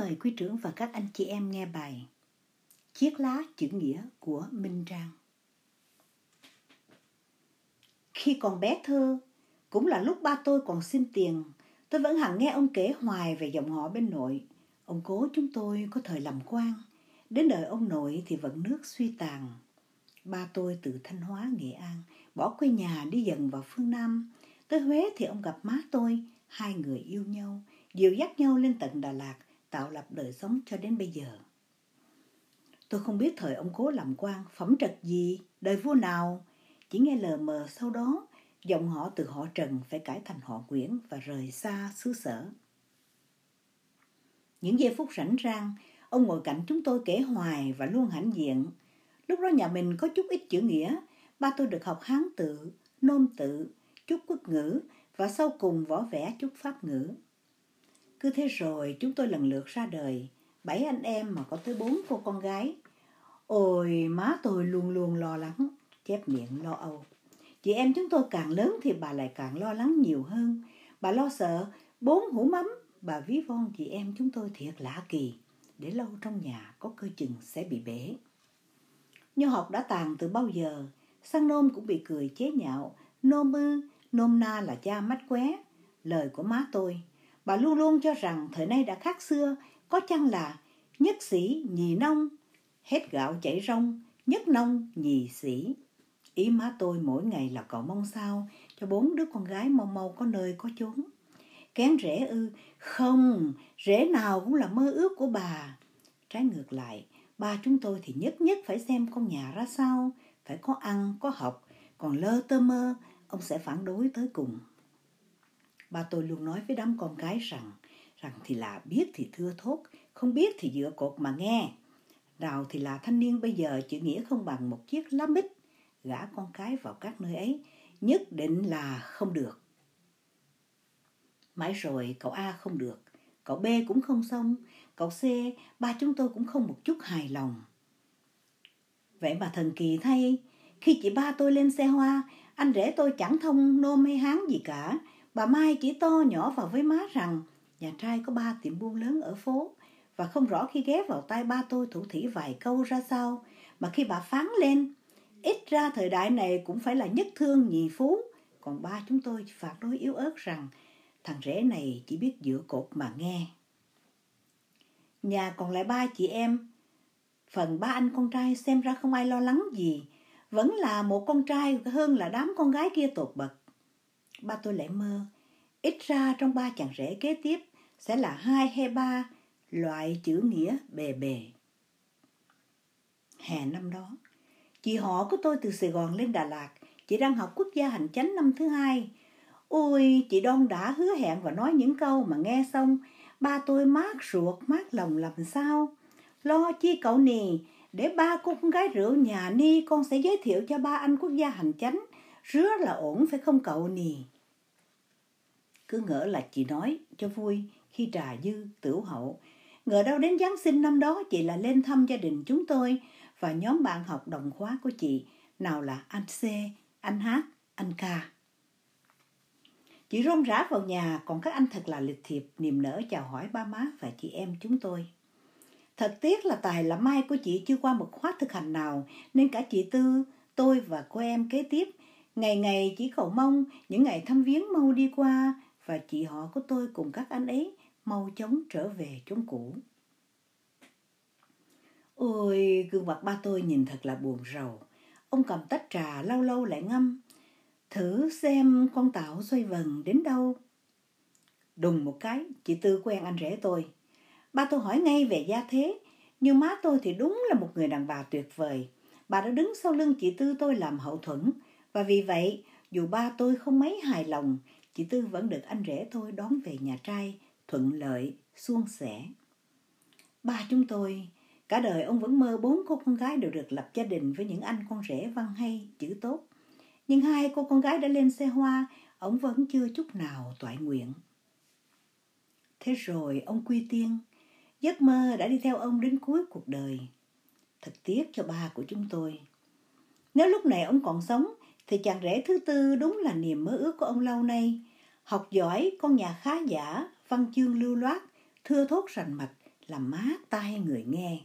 mời quý trưởng và các anh chị em nghe bài Chiếc lá chữ nghĩa của Minh Trang. Khi còn bé thơ, cũng là lúc ba tôi còn xin tiền, tôi vẫn hằng nghe ông kể hoài về dòng họ bên nội. Ông cố chúng tôi có thời làm quan, đến đời ông nội thì vẫn nước suy tàn. Ba tôi từ Thanh Hóa, Nghệ An, bỏ quê nhà đi dần vào phương Nam. Tới Huế thì ông gặp má tôi, hai người yêu nhau, dìu dắt nhau lên tận Đà Lạt, tạo lập đời sống cho đến bây giờ. Tôi không biết thời ông cố làm quan, phẩm trật gì, đời vua nào, chỉ nghe lờ mờ sau đó dòng họ từ họ Trần phải cải thành họ Nguyễn và rời xa xứ sở. Những giây phút rảnh rang, ông ngồi cạnh chúng tôi kể hoài và luôn hãnh diện. Lúc đó nhà mình có chút ít chữ nghĩa, ba tôi được học hán tự, nôm tự, chút quốc ngữ và sau cùng võ vẽ chút pháp ngữ. Cứ thế rồi chúng tôi lần lượt ra đời, bảy anh em mà có tới bốn cô con gái. Ôi má tôi luôn luôn lo lắng, chép miệng lo âu. Chị em chúng tôi càng lớn thì bà lại càng lo lắng nhiều hơn. Bà lo sợ bốn hũ mắm, bà ví von chị em chúng tôi thiệt lạ kỳ. Để lâu trong nhà có cơ chừng sẽ bị bể. Nho học đã tàn từ bao giờ, sang nôm cũng bị cười chế nhạo. Nôm ư, nôm na là cha mắt qué. Lời của má tôi, bà luôn luôn cho rằng thời nay đã khác xưa, có chăng là nhất sĩ nhì nông, hết gạo chảy rong, nhất nông nhì sĩ. Ý má tôi mỗi ngày là cậu mong sao cho bốn đứa con gái mau mau có nơi có chốn. Kén rể ư, không, rể nào cũng là mơ ước của bà. Trái ngược lại, ba chúng tôi thì nhất nhất phải xem con nhà ra sao, phải có ăn, có học, còn lơ tơ mơ, ông sẽ phản đối tới cùng. Ba tôi luôn nói với đám con gái rằng, rằng thì là biết thì thưa thốt, không biết thì dựa cột mà nghe. Nào thì là thanh niên bây giờ chữ nghĩa không bằng một chiếc lá mít gả con cái vào các nơi ấy nhất định là không được. Mãi rồi cậu A không được, cậu B cũng không xong, cậu C, ba chúng tôi cũng không một chút hài lòng. Vậy mà thần kỳ thay, khi chị ba tôi lên xe hoa, anh rể tôi chẳng thông nôm hay hán gì cả. Bà Mai chỉ to nhỏ vào với má rằng, nhà trai có ba tiệm buôn lớn ở phố, và không rõ khi ghé vào tay ba tôi thủ thỉ vài câu ra sao mà khi bà phán lên, Ít ra thời đại này cũng phải là nhất thương nhì phú. Còn ba chúng tôi phản đối yếu ớt rằng, thằng rể này chỉ biết dựa cột mà nghe. Nhà còn lại ba chị em. Phần ba anh con trai xem ra không ai lo lắng gì. Vẫn là một con trai hơn là đám con gái kia tột bậc. Ba tôi lại mơ. Ít ra trong ba chàng rể kế tiếp sẽ là hai hay ba loại chữ nghĩa bề bề. Hè năm đó, Chị họ của tôi từ Sài Gòn lên Đà Lạt, chị đang học quốc gia hành chánh năm thứ hai. Ôi, chị Đoan đã hứa hẹn và nói những câu mà nghe xong, ba tôi mát ruột, mát lòng làm sao. Lo chi cậu nì, để ba cô con gái rượu nhà ni con sẽ giới thiệu cho ba anh quốc gia hành chánh. Rứa là ổn phải không cậu nì? Cứ ngỡ là chị nói cho vui khi trà dư, tửu hậu. Ngờ đâu đến Giáng sinh năm đó chị là lên thăm gia đình chúng tôi, và nhóm bạn học đồng khóa của chị nào là anh C, anh H, anh K. Chị rôm rã vào nhà, còn các anh thật là lịch thiệp, niềm nở chào hỏi ba má và chị em chúng tôi. Thật tiếc là tài là mai của chị chưa qua một khóa thực hành nào, nên cả chị Tư, tôi và cô em kế tiếp, ngày ngày chỉ cầu mong những ngày thăm viếng mau đi qua và chị họ của tôi cùng các anh ấy mau chóng trở về chốn cũ. Ôi, gương mặt ba tôi nhìn thật là buồn rầu. Ông cầm tách trà lâu lâu lại ngâm. Thử xem con tạo xoay vần đến đâu. Đùng một cái, chị Tư quen anh rể tôi. Ba tôi hỏi ngay về gia thế, nhưng má tôi thì đúng là một người đàn bà tuyệt vời. Bà đã đứng sau lưng chị Tư tôi làm hậu thuẫn, và vì vậy, dù ba tôi không mấy hài lòng, chị Tư vẫn được anh rể tôi đón về nhà trai, thuận lợi, suôn sẻ. Ba chúng tôi Cả đời ông vẫn mơ bốn cô con gái đều được lập gia đình với những anh con rể văn hay, chữ tốt. Nhưng hai cô con gái đã lên xe hoa, ông vẫn chưa chút nào toại nguyện. Thế rồi ông quy tiên, giấc mơ đã đi theo ông đến cuối cuộc đời. Thật tiếc cho ba của chúng tôi. Nếu lúc này ông còn sống, thì chàng rể thứ tư đúng là niềm mơ ước của ông lâu nay. Học giỏi, con nhà khá giả, văn chương lưu loát, thưa thốt rành mạch, làm mát tai người nghe.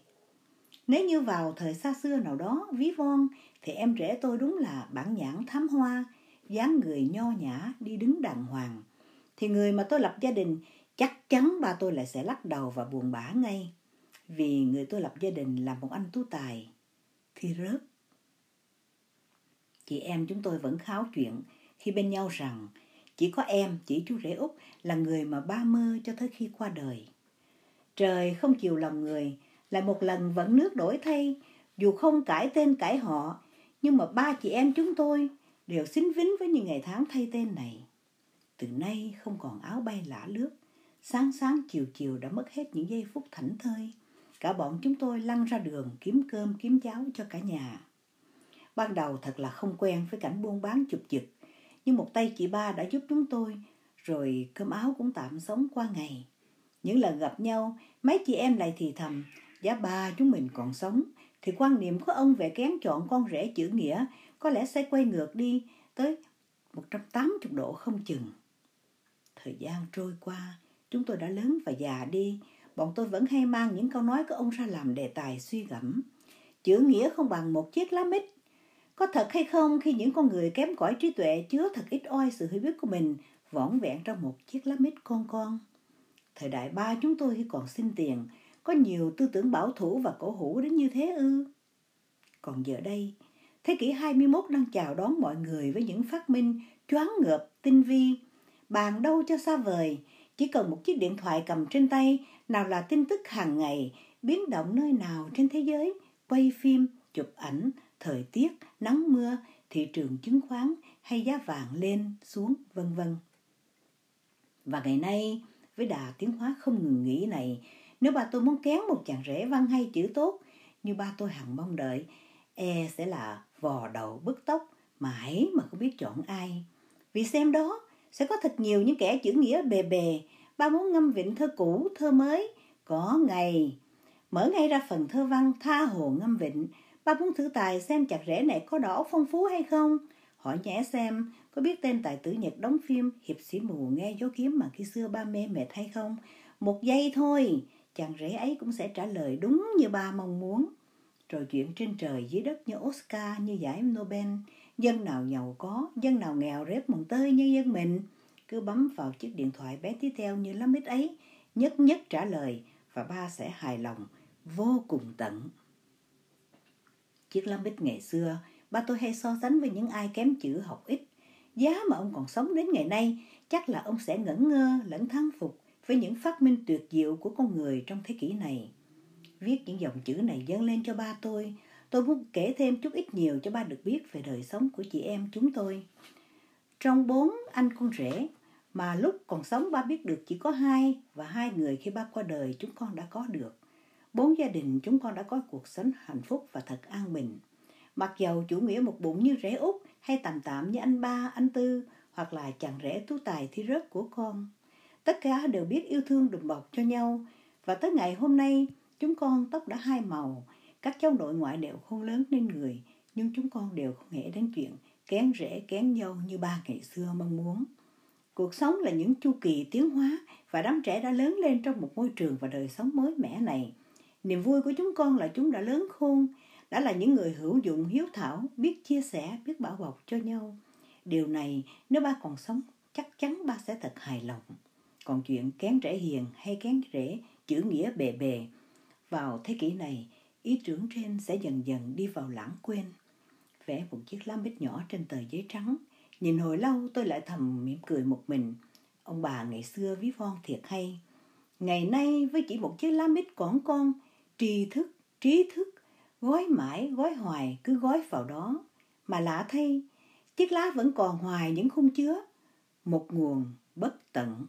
Nếu như vào thời xa xưa nào đó ví von thì em rể tôi đúng là bản nhãn thám hoa, dáng người nho nhã đi đứng đàng hoàng. Thì người mà tôi lập gia đình chắc chắn ba tôi lại sẽ lắc đầu và buồn bã ngay. Vì người tôi lập gia đình là một anh tú tài, thì rớt. Chị em chúng tôi vẫn kháo chuyện khi bên nhau rằng chỉ có em, chỉ chú rể Út là người mà ba mơ cho tới khi qua đời. Trời không chiều lòng người, lại một lần vẫn nước đổi thay, dù không cải tên cải họ, nhưng mà ba chị em chúng tôi đều xính vính với những ngày tháng thay tên này. Từ nay không còn áo bay lả lướt, sáng sáng chiều chiều đã mất hết những giây phút thảnh thơi. Cả bọn chúng tôi lăn ra đường kiếm cơm kiếm cháo cho cả nhà. Ban đầu thật là không quen với cảnh buôn bán chụp giật, nhưng một tay chị ba đã giúp chúng tôi, rồi cơm áo cũng tạm sống qua ngày. Những lần gặp nhau, mấy chị em lại thì thầm, giá ba chúng mình còn sống, thì quan niệm của ông về kén chọn con rể chữ nghĩa có lẽ sẽ quay ngược đi tới 180 độ không chừng. Thời gian trôi qua, chúng tôi đã lớn và già đi, bọn tôi vẫn hay mang những câu nói của ông ra làm đề tài suy gẫm. Chữ nghĩa không bằng một chiếc lá mít. Có thật hay không khi những con người kém cỏi trí tuệ chứa thật ít oi sự hiểu biết của mình vỏn vẹn trong một chiếc lá mít con con? Thời đại ba chúng tôi khi còn xin tiền, có nhiều tư tưởng bảo thủ và cổ hủ đến như thế ư? Còn giờ đây, thế kỷ 21 đang chào đón mọi người với những phát minh choáng ngợp, tinh vi. Bàn đâu cho xa vời, chỉ cần một chiếc điện thoại cầm trên tay, nào là tin tức hàng ngày, biến động nơi nào trên thế giới, quay phim, chụp ảnh, thời tiết, nắng mưa, thị trường chứng khoán hay giá vàng lên, xuống, vân vân. Và ngày nay, với đà tiến hóa không ngừng nghỉ này, nếu bà tôi muốn kén một chàng rể văn hay chữ tốt, như ba tôi hằng mong đợi, e sẽ là vò đầu bứt tóc, mãi mà không biết chọn ai. Vì xem đó, sẽ có thật nhiều những kẻ chữ nghĩa bề bề, ba muốn ngâm vịnh thơ cũ, thơ mới, có ngày. Mở ngay ra phần thơ văn tha hồ ngâm vịnh, ba muốn thử tài xem chặt rễ này có đỏ phong phú hay không. Hỏi nhẽ xem, có biết tên tài tử Nhật đóng phim Hiệp sĩ mù nghe gió kiếm mà khi xưa ba mê mệt hay không? Một giây thôi, chàng rể ấy cũng sẽ trả lời đúng như ba mong muốn. Rồi chuyện trên trời dưới đất như Oscar, như giải Nobel, dân nào giàu có, dân nào nghèo rếp mồng tơi như dân mình. Cứ bấm vào chiếc điện thoại bé tí theo như lắm ít ấy, nhất nhất trả lời và ba sẽ hài lòng, vô cùng tận. Chiếc lam bích ngày xưa, ba tôi hay so sánh với những ai kém chữ học ít. Giá mà ông còn sống đến ngày nay, chắc là ông sẽ ngẩn ngơ lẫn thán phục với những phát minh tuyệt diệu của con người trong thế kỷ này. Viết những dòng chữ này dâng lên cho ba tôi, tôi muốn kể thêm chút ít nhiều cho ba được biết về đời sống của chị em chúng tôi. Trong bốn anh con rể, mà lúc còn sống ba biết được chỉ có hai và hai người khi ba qua đời chúng con đã có được. Bốn gia đình chúng con đã có cuộc sống hạnh phúc và thật an bình. Mặc dầu chủ nghĩa một bụng như rể út hay tạm tạm như anh ba, anh tư hoặc là chàng rể tú tài thi rớt của con. Tất cả đều biết yêu thương đùm bọc cho nhau và tới ngày hôm nay chúng con tóc đã hai màu. Các cháu nội ngoại đều không lớn nên người nhưng chúng con đều không nghĩ đến chuyện kén rễ kén dâu như ba ngày xưa mong muốn. Cuộc sống là những chu kỳ tiến hóa và đám trẻ đã lớn lên trong một môi trường và đời sống mới mẻ này. Niềm vui của chúng con là chúng đã lớn khôn, đã là những người hữu dụng hiếu thảo, biết chia sẻ, biết bảo bọc cho nhau. Điều này nếu ba còn sống chắc chắn ba sẽ thật hài lòng. Còn chuyện kén rễ hiền hay kén rễ chữ nghĩa bề bề, vào thế kỷ này, ý tưởng trên sẽ dần dần đi vào lãng quên. Vẽ một chiếc lá bích nhỏ trên tờ giấy trắng, nhìn hồi lâu tôi lại thầm mỉm cười một mình. Ông bà ngày xưa ví von thiệt hay. Ngày nay với chỉ một chiếc lá mít còn con, tri thức, trí thức, gói mãi, gói hoài, cứ gói vào đó. Mà lạ thay, chiếc lá vẫn còn hoài những khung chứa, một nguồn bất tận.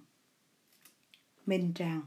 Minh Trang